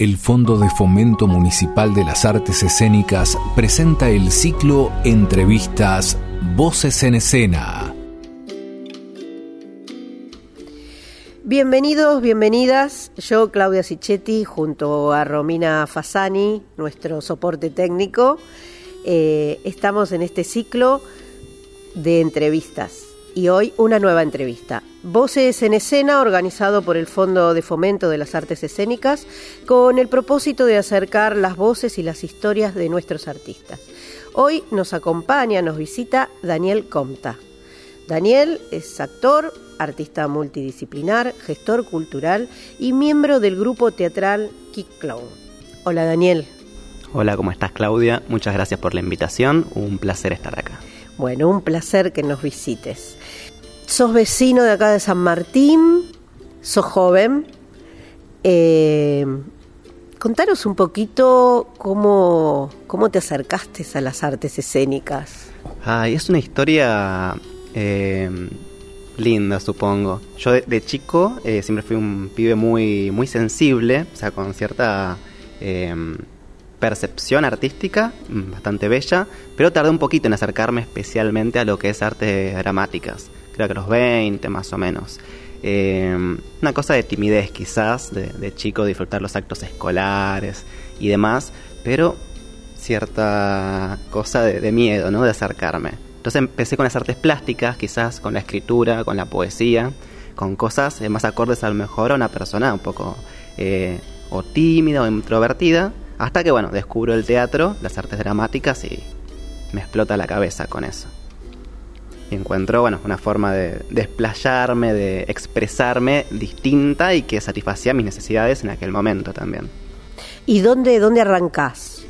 El Fondo de Fomento Municipal de las Artes Escénicas presenta el ciclo Entrevistas Voces en Escena. Bienvenidos, bienvenidas. Yo, Claudia Sichetti, junto a Romina Fasani, nuestro soporte técnico, eh, estamos en este ciclo de entrevistas y hoy una nueva entrevista. Voces en Escena, organizado por el Fondo de Fomento de las Artes Escénicas, con el propósito de acercar las voces y las historias de nuestros artistas. Hoy nos acompaña, nos visita Daniel Comta. Daniel es actor, artista multidisciplinar, gestor cultural y miembro del grupo teatral Kick Clown. Hola Daniel. Hola, ¿cómo estás Claudia? Muchas gracias por la invitación, un placer estar acá. Bueno, un placer que nos visites. Sos vecino de acá de San Martín, sos joven. Eh, contanos un poquito cómo, cómo te acercaste a las artes escénicas. Ay, es una historia eh, linda, supongo. Yo de, chico eh, siempre fui un pibe muy, muy sensible, o sea, con cierta percepción artística mm, bastante bella, pero tardé un poquito en acercarme especialmente a lo que es artes dramáticas, creo que los 20 más o menos. Eh, una cosa de timidez quizás, de, chico disfrutar los actos escolares y demás, pero cierta cosa de, miedo, ¿no? De acercarme. Entonces empecé con las artes plásticas, quizás con la escritura, con la poesía, con cosas más acordes a lo mejor a una persona un poco eh, o tímida o introvertida, hasta que, bueno, descubro el teatro, las artes dramáticas y me explota la cabeza con eso. Y encuentro, bueno, una forma de desplayarme, de expresarme distinta y que satisfacía mis necesidades en aquel momento también. ¿Y dónde, dónde arrancás?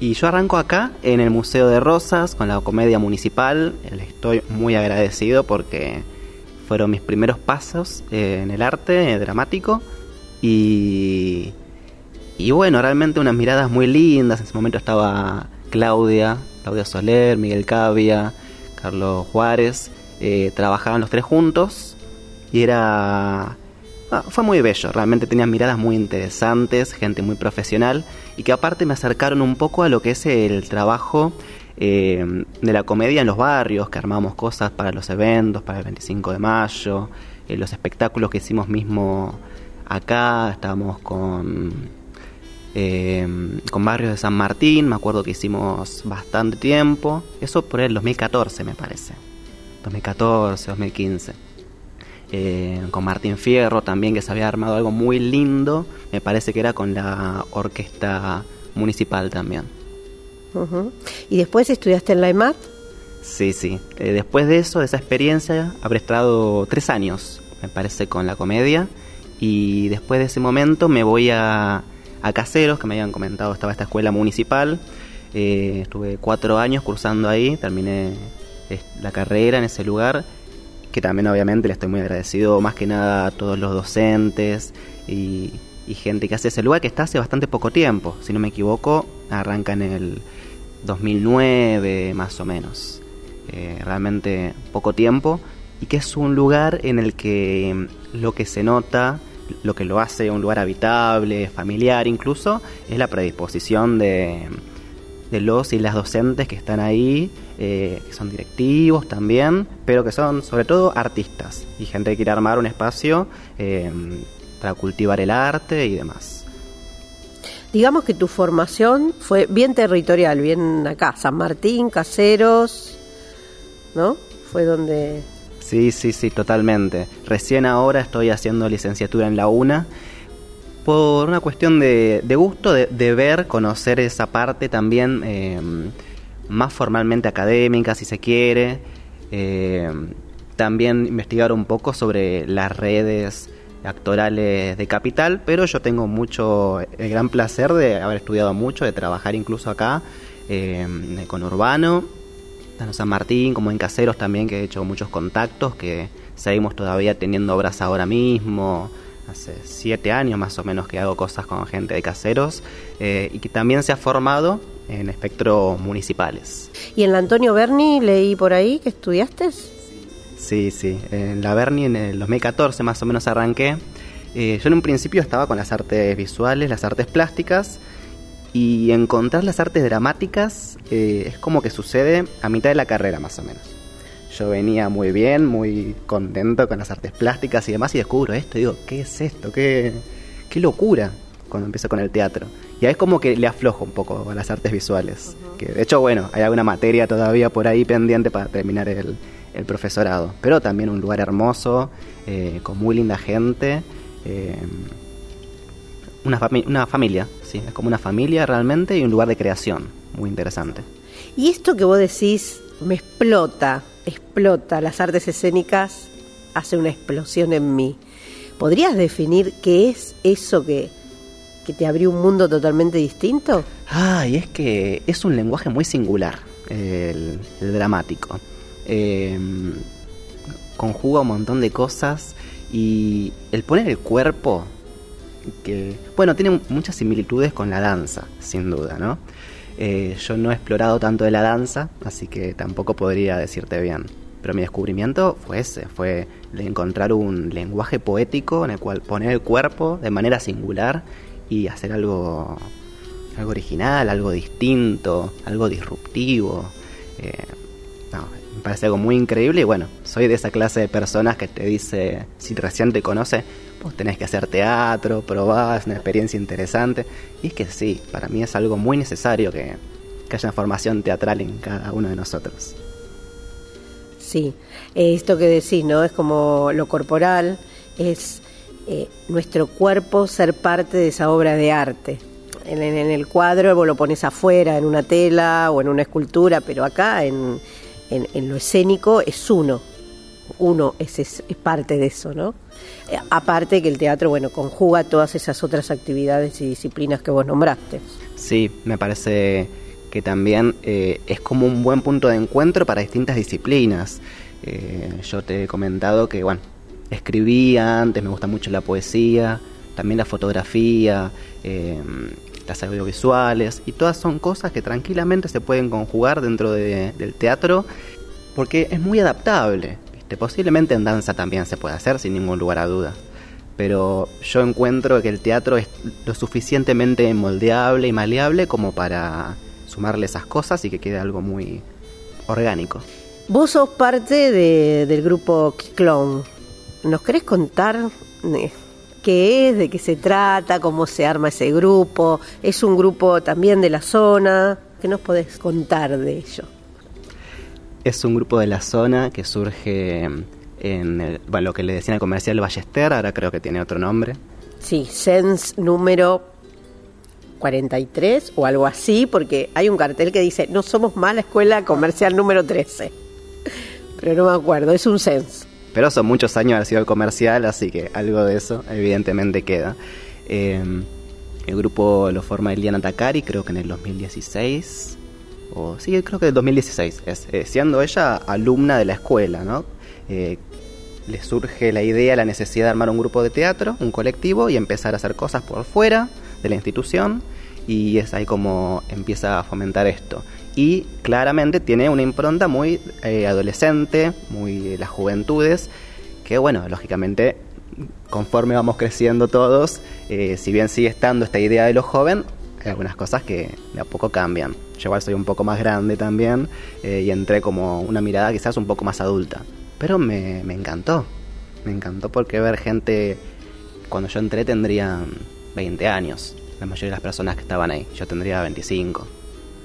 Y yo arranco acá, en el Museo de Rosas, con la Comedia Municipal. Le estoy muy agradecido porque fueron mis primeros pasos eh, en el arte dramático. Y y bueno, realmente unas miradas muy lindas. En ese momento estaba Claudia, Claudia Soler, Miguel Cavia, Carlos Juárez. Eh, trabajaban los tres juntos y era... Ah, fue muy bello, realmente tenían miradas muy interesantes, gente muy profesional y que aparte me acercaron un poco a lo que es el trabajo eh, de la comedia en los barrios, que armamos cosas para los eventos, para el 25 de mayo, eh, los espectáculos que hicimos mismo acá, estábamos con eh, con barrios de San Martín, me acuerdo que hicimos bastante tiempo, eso por el 2014 me parece, 2014, 2015. Eh, con Martín Fierro también, que se había armado algo muy lindo, me parece que era con la orquesta municipal también. ¿Y después estudiaste en la EMAT? Sí, sí. Eh, después de eso, de esa experiencia, habré estado tres años, me parece, con la comedia. Y después de ese momento me voy a, a Caseros, que me habían comentado, estaba esta escuela municipal. Eh, estuve cuatro años cursando ahí, terminé la carrera en ese lugar, que también obviamente le estoy muy agradecido más que nada a todos los docentes y, gente que hace ese lugar, que está hace bastante poco tiempo, si no me equivoco, arranca en el 2009 más o menos, eh, realmente poco tiempo, y que es un lugar en el que lo que se nota lo que lo hace un lugar habitable, familiar incluso, es la predisposición de, los y las docentes que están ahí, eh, que son directivos también, pero que son sobre todo artistas y gente que quiere armar un espacio eh, para cultivar el arte y demás. Digamos que tu formación fue bien territorial, bien acá, San Martín, Caseros, ¿no? Fue donde Sí, sí, sí, totalmente. Recién ahora estoy haciendo licenciatura en la UNA por una cuestión de, gusto, de, ver, conocer esa parte también em, más formalmente académica, si se quiere. Em, también investigar un poco sobre las redes actorales de Capital, pero yo tengo mucho, el gran placer de haber estudiado mucho, de trabajar incluso acá em, con Urbano en San Martín como en Caseros también, que he hecho muchos contactos, que seguimos todavía teniendo obras ahora mismo. Hace siete años más o menos que hago cosas con gente de Caseros eh, y que también se ha formado en espectros municipales. ¿Y en la Antonio Berni leí por ahí que estudiaste? Sí, sí. En la Berni en el 2014 más o menos arranqué. Eh, yo en un principio estaba con las artes visuales, las artes plásticas, y encontrar las artes dramáticas eh, es como que sucede a mitad de la carrera más o menos. Yo venía muy bien, muy contento con las artes plásticas y demás y descubro esto y digo, ¿qué es esto? ¿Qué, qué locura? Cuando empiezo con el teatro. Y ahí es como que le aflojo un poco a las artes visuales. Que de hecho, bueno, hay alguna materia todavía por ahí pendiente para terminar el, el profesorado. Pero también un lugar hermoso, eh, con muy linda gente. Eh, una, una familia, sí, es como una familia realmente y un lugar de creación muy interesante. Y esto que vos decís me explota, explota, las artes escénicas hace una explosión en mí. ¿Podrías definir qué es eso que, que te abrió un mundo totalmente distinto? Ah, y es que es un lenguaje muy singular, el, dramático. Em, conjuga un montón de cosas y el poner el cuerpo que, bueno, tiene muchas similitudes con la danza, sin duda, ¿no? Eh, yo no he explorado tanto de la danza, así que tampoco podría decirte bien. Pero mi descubrimiento fue ese, fue de encontrar un lenguaje poético en el cual poner el cuerpo de manera singular y hacer algo, algo original, algo distinto, algo disruptivo. Eh, me parece algo muy increíble y bueno, soy de esa clase de personas que te dice, si recién te conoce, vos tenés que hacer teatro, probar, una experiencia interesante. Y es que sí, para mí es algo muy necesario que, que haya formación teatral en cada uno de nosotros. Sí, esto que decís, ¿no? Es como lo corporal, es eh, nuestro cuerpo ser parte de esa obra de arte. En, en, el cuadro vos lo pones afuera, en una tela o en una escultura, pero acá en, en lo escénico es uno, uno es, es, parte de eso, ¿no? Eh, aparte que el teatro, bueno, conjuga todas esas otras actividades y disciplinas que vos nombraste. Sí, me parece que también eh, es como un buen punto de encuentro para distintas disciplinas. Eh, yo te he comentado que, bueno, escribía antes, me gusta mucho la poesía, también la fotografía, las audiovisuales, y todas son cosas que tranquilamente se pueden conjugar dentro del teatro porque es muy adaptable. Posiblemente en danza también se puede hacer sin ningún lugar a duda. Pero yo encuentro que el teatro es lo suficientemente moldeable y maleable como para sumarle esas cosas y que quede algo muy orgánico. Vos sos parte del grupo Clone. ¿Nos querés contar eh, qué es, de qué se trata, cómo se arma ese grupo? ¿Es un grupo también de la zona? ¿Qué nos podés contar de ello? Es un grupo de la zona que surge en lo que le decían al comercial Ballester, ahora creo que tiene otro nombre. Sí, Sens número 43 o algo así, porque hay un cartel que dice, no somos más la escuela comercial número 13. Pero no me acuerdo, es un Sens. Pero son muchos años haber sido el comercial, así que algo de eso evidentemente queda. Eh, el grupo lo forma Eliana Takari, creo que en el 2016 o sí, creo que del 2016, es, eh, siendo ella alumna de la escuela, ¿no? Eh, le surge la idea, la necesidad de armar un grupo de teatro, un colectivo y empezar a hacer cosas por fuera de la institución y es ahí como empieza a fomentar esto. Y claramente tiene una impronta muy eh, adolescente, muy de las juventudes, que bueno, lógicamente conforme vamos creciendo todos, si bien sigue estando esta idea de lo joven, hay algunas cosas que de a poco cambian. Yo igual soy un poco más grande también eh, y entré como una mirada quizás un poco más adulta. Pero me, me encantó. Me encantó porque ver gente, cuando yo entré tendrían 20 años, la mayoría de las personas que estaban ahí. Yo tendría 25.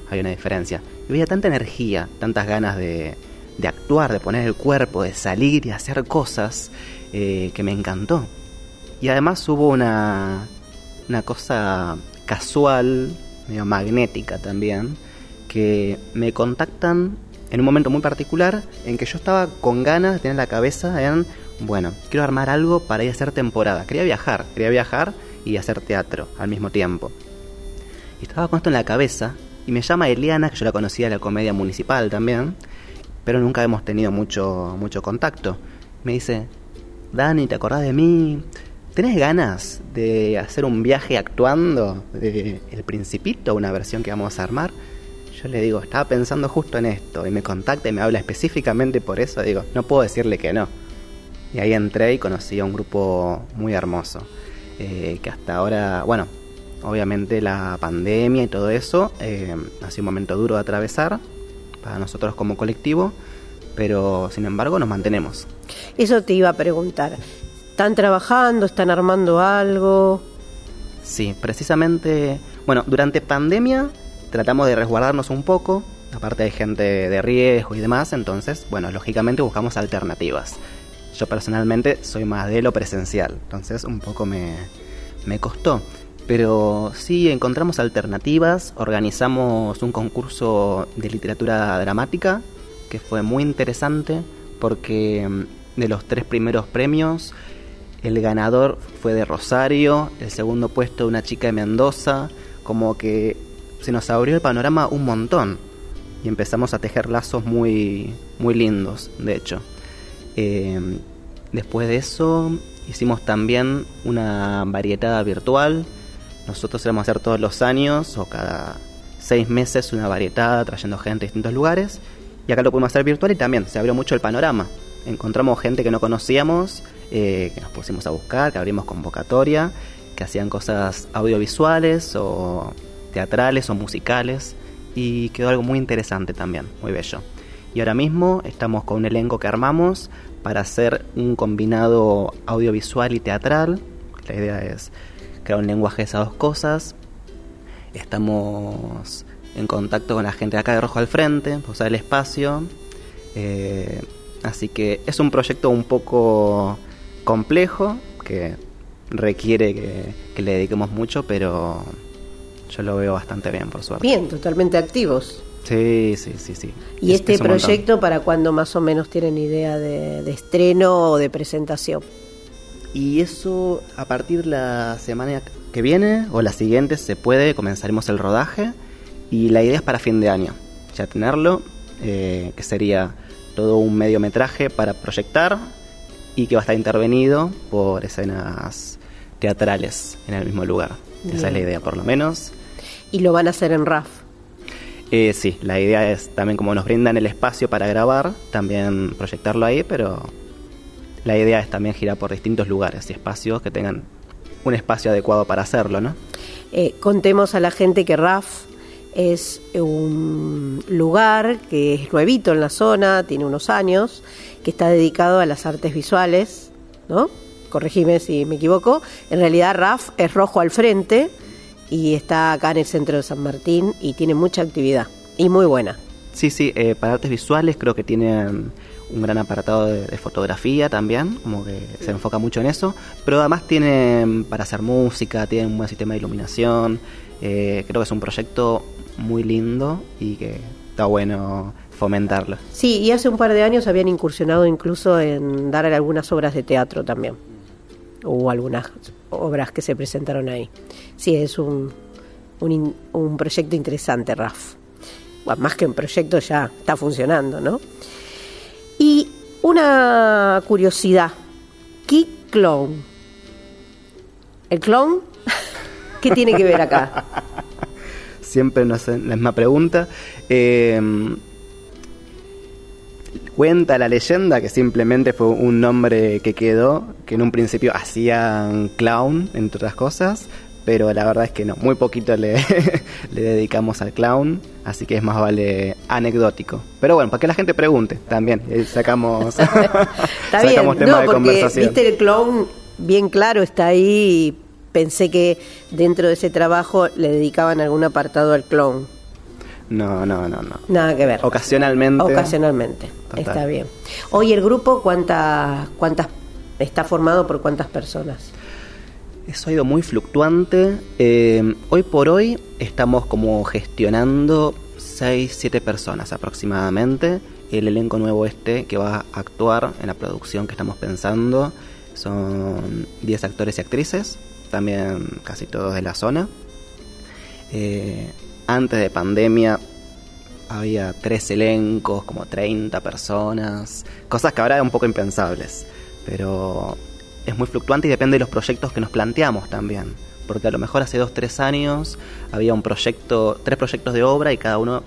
Hay una diferencia. Y veía tanta energía, tantas ganas de, de actuar, de poner el cuerpo, de salir y hacer cosas, eh, que me encantó. Y además hubo una, una cosa casual, medio magnética también, que me contactan en un momento muy particular en que yo estaba con ganas de tener la cabeza en, bueno, quiero armar algo para ir a hacer temporada. Quería viajar, quería viajar y hacer teatro al mismo tiempo. Y estaba con esto en la cabeza y me llama Eliana, que yo la conocía de la comedia municipal también, pero nunca hemos tenido mucho, mucho contacto. Me dice, Dani, ¿te acordás de mí? ¿Tenés ganas de hacer un viaje actuando de El Principito, una versión que vamos a armar? Yo le digo, estaba pensando justo en esto, y me contacta y me habla específicamente por eso, digo, no puedo decirle que no. Y ahí entré y conocí a un grupo muy hermoso, eh, que hasta ahora, bueno, obviamente la pandemia y todo eso eh, ha sido un momento duro de atravesar para nosotros como colectivo, pero sin embargo nos mantenemos. Eso te iba a preguntar. ¿Están trabajando? ¿Están armando algo? Sí, precisamente, bueno, durante pandemia tratamos de resguardarnos un poco, aparte hay gente de riesgo y demás, entonces, bueno, lógicamente buscamos alternativas. Yo personalmente soy más de lo presencial, entonces un poco me, me costó. Pero sí encontramos alternativas, organizamos un concurso de literatura dramática que fue muy interesante porque mm, de los tres primeros premios el ganador fue de Rosario, el segundo puesto de una chica de Mendoza, como que se nos abrió el panorama un montón y empezamos a tejer lazos muy, muy lindos, de hecho. Eh, después de eso hicimos también una varietada virtual. Nosotros solemos hacer todos los años o cada seis meses una varietada trayendo gente a distintos lugares. Y acá lo pudimos hacer virtual y también se abrió mucho el panorama. Encontramos gente que no conocíamos eh, que nos pusimos a buscar, que abrimos convocatoria, que hacían cosas audiovisuales o teatrales o musicales y quedó algo muy interesante también, muy bello. Y ahora mismo estamos con un elenco que armamos para hacer un combinado audiovisual y teatral. La idea es crear un lenguaje de esas dos cosas. Estamos en contacto con la gente de acá de Rojo al Frente, usar el espacio. Eh, así que es un proyecto un poco complejo, que requiere que, le dediquemos mucho, pero yo lo veo bastante bien, por suerte. Bien, totalmente activos. Sí, sí, sí, sí. ¿Y este proyecto para cuándo más o menos tienen idea de, estreno o de presentación? Y eso a partir de la semana que viene o la siguiente se puede, comenzaremos el rodaje y la idea es para fin de año, ya tenerlo, eh, que sería todo un mediometraje para proyectar y que va a estar intervenido por escenas teatrales en el mismo lugar. Esa es la idea, por lo menos. ¿Y lo van a hacer en RAF? Eh, sí, la idea es también como nos brindan el espacio para grabar, también proyectarlo ahí, pero la idea es también girar por distintos lugares y espacios que tengan un espacio adecuado para hacerlo, ¿no? Eh, contemos a la gente que RAF es un lugar que es nuevito en la zona, tiene unos años, que está dedicado a las artes visuales, ¿no? Corregime si me equivoco. En realidad RAF es rojo al frente y está acá en el centro de San Martín y tiene mucha actividad y muy buena. Sí, sí, eh, para artes visuales creo que tienen un gran apartado de, fotografía también, como que se enfoca mucho en eso, pero además tienen para hacer música, tienen un buen sistema de iluminación, eh, creo que es un proyecto muy lindo y que está bueno fomentarlo. Sí, y hace un par de años habían incursionado incluso en dar algunas obras de teatro también. Hubo algunas obras que se presentaron ahí. Sí, es un, un, proyecto interesante, Raf. más que un proyecto ya está funcionando, ¿no? Y una curiosidad, ¿qué clone? ¿El clon? ¿Qué tiene que ver acá? Siempre nos hacen la misma pregunta. Eh, Cuenta la leyenda que simplemente fue un nombre que quedó, que en un principio hacían clown, entre otras cosas, pero la verdad es que no, muy poquito le, le dedicamos al clown, así que es más vale anecdótico. Pero bueno, para que la gente pregunte también, eh, sacamos, está sacamos tema de conversación. Viste el clown bien claro está ahí y pensé que dentro de ese trabajo le dedicaban algún apartado al clown. No, no, no, no. Nada que ver. Ocasionalmente. Ocasionalmente. Está bien. Hoy el grupo, ¿cuántas, cuántas está formado por cuántas personas? Eso ha ido muy fluctuante. Eh, hoy por hoy estamos como gestionando 6, 7 personas aproximadamente. El elenco nuevo este que va a actuar en la producción que estamos pensando son 10 actores y actrices, también casi todos de la zona. Eh, antes de pandemia había tres elencos, como 30 personas, cosas que ahora es un poco impensables, pero es muy fluctuante y depende de los proyectos que nos planteamos también, porque a lo mejor hace dos, tres años había un proyecto, tres proyectos de obra y cada uno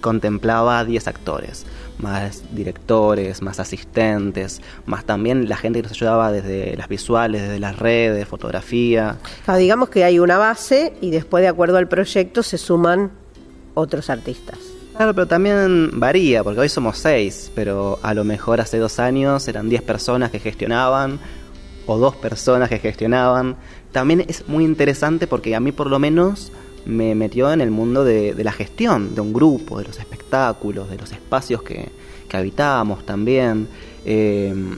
contemplaba 10 actores. Más directores, más asistentes, más también la gente que nos ayudaba desde las visuales, desde las redes, fotografía. digamos que hay una base y después de acuerdo al proyecto se suman otros artistas. Claro, pero también varía, porque hoy somos seis, pero a lo mejor hace dos años eran diez personas que gestionaban, o dos personas que gestionaban. También es muy interesante porque a mí por lo menos me metió en el mundo de, la gestión de un grupo, de los espectáculos, de los espacios que, que habitábamos también, em,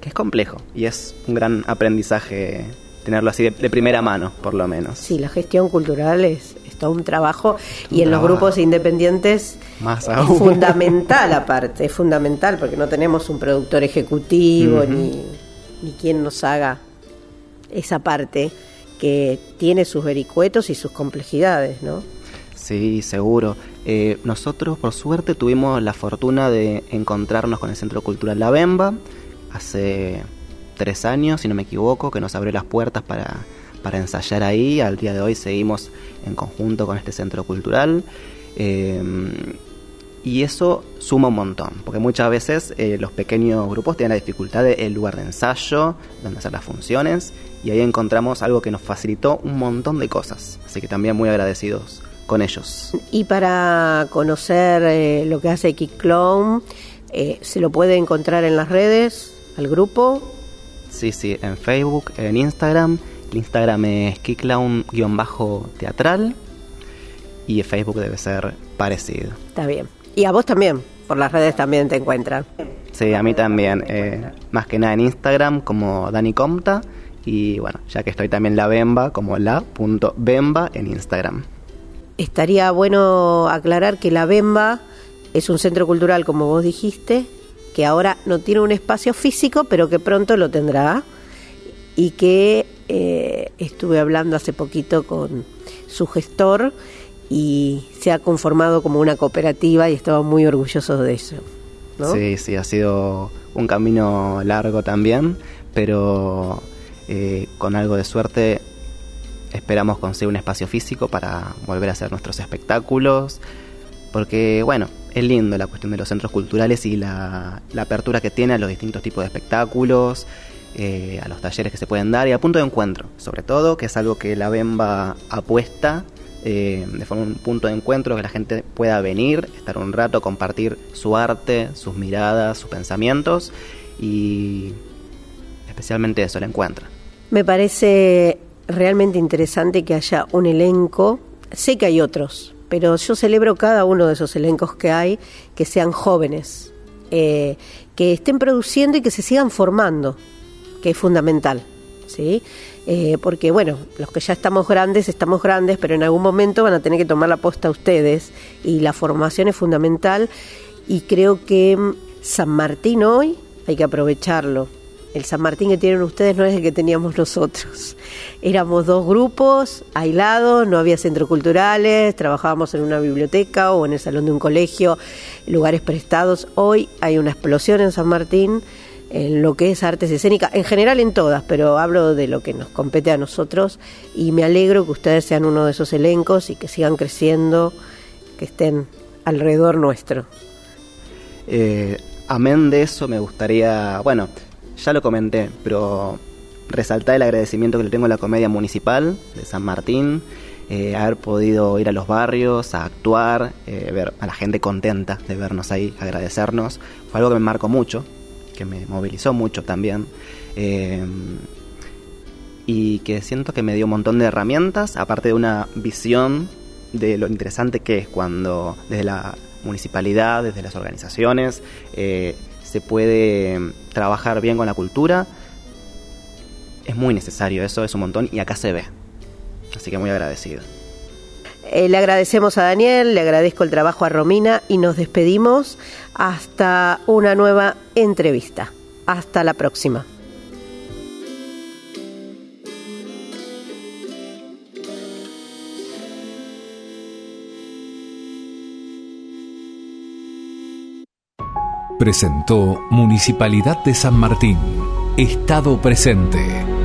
que es complejo y es un gran aprendizaje tenerlo así de, primera mano, por lo menos. Sí, la gestión cultural es, todo un trabajo y en los grupos independientes Más es fundamental aparte, es fundamental porque no tenemos un productor ejecutivo ni, ni quien nos haga esa parte que tiene sus vericuetos y sus complejidades, ¿no? Sí, seguro. Eh, nosotros, por suerte, tuvimos la fortuna de encontrarnos con el Centro Cultural La Bemba hace tres años, si no me equivoco, que nos abrió las puertas para, para ensayar ahí. Al día de hoy seguimos en conjunto con este centro cultural. Eh, y eso suma un montón, porque muchas veces eh, los pequeños grupos tienen la dificultad del lugar de ensayo, donde hacer las funciones, y ahí encontramos algo que nos facilitó un montón de cosas. Así que también muy agradecidos con ellos. Y para conocer eh, lo que hace Kick Clown, eh, ¿se lo puede encontrar en las redes, al grupo? Sí, sí, en Facebook, en Instagram. El Instagram es kickclown-teatral y en Facebook debe ser parecido. Está bien. Y a vos también, por las redes también te encuentran. Sí, a mí también. Eh, más que nada en Instagram como Dani Comta. Y bueno, ya que estoy también la Bemba como la.bemba en Instagram. Estaría bueno aclarar que la Bemba es un centro cultural, como vos dijiste, que ahora no tiene un espacio físico, pero que pronto lo tendrá. Y que eh, estuve hablando hace poquito con su gestor y se ha conformado como una cooperativa y estaba muy orgulloso de eso. Sí, sí, ha sido un camino largo también, pero eh, con algo de suerte esperamos conseguir un espacio físico para volver a hacer nuestros espectáculos, porque bueno, es lindo la cuestión de los centros culturales y la, apertura que tiene a los distintos tipos de espectáculos, eh, a los talleres que se pueden dar y a punto de encuentro, sobre todo, que es algo que la Bemba apuesta eh, de forma un punto de encuentro que la gente pueda venir, estar un rato, compartir su arte, sus miradas, sus pensamientos y especialmente eso, el encuentro. Me parece realmente interesante que haya un elenco, sé que hay otros, pero yo celebro cada uno de esos elencos que hay, que sean jóvenes, eh, que estén produciendo y que se sigan formando, que es fundamental. ¿sí? Eh, porque bueno, los que ya estamos grandes, estamos grandes, pero en algún momento van a tener que tomar la posta ustedes y la formación es fundamental y creo que mm, San Martín hoy hay que aprovecharlo. El San Martín que tienen ustedes no es el que teníamos nosotros. Éramos dos grupos aislados, no había centros culturales, trabajábamos en una biblioteca o en el salón de un colegio, lugares prestados. Hoy hay una explosión en San Martín en lo que es artes escénicas, en general en todas, pero hablo de lo que nos compete a nosotros y me alegro que ustedes sean uno de esos elencos y que sigan creciendo, que estén alrededor nuestro. Eh, amén de eso me gustaría, bueno, ya lo comenté, pero resaltar el agradecimiento que le tengo a la comedia municipal de San Martín, eh, haber podido ir a los barrios, a actuar, eh, ver a la gente contenta de vernos ahí, agradecernos, fue algo que me marcó mucho, que me movilizó mucho también. Eh, y que siento que me dio un montón de herramientas, aparte de una visión de lo interesante que es cuando desde la municipalidad, desde las organizaciones, se puede trabajar bien con la cultura. Es muy necesario eso, es un montón y acá se ve. Así que muy agradecido. Eh, le agradecemos a Daniel, le agradezco el trabajo a Romina y nos despedimos hasta una nueva entrevista. Hasta la próxima. Presentó Municipalidad de San Martín. Estado presente.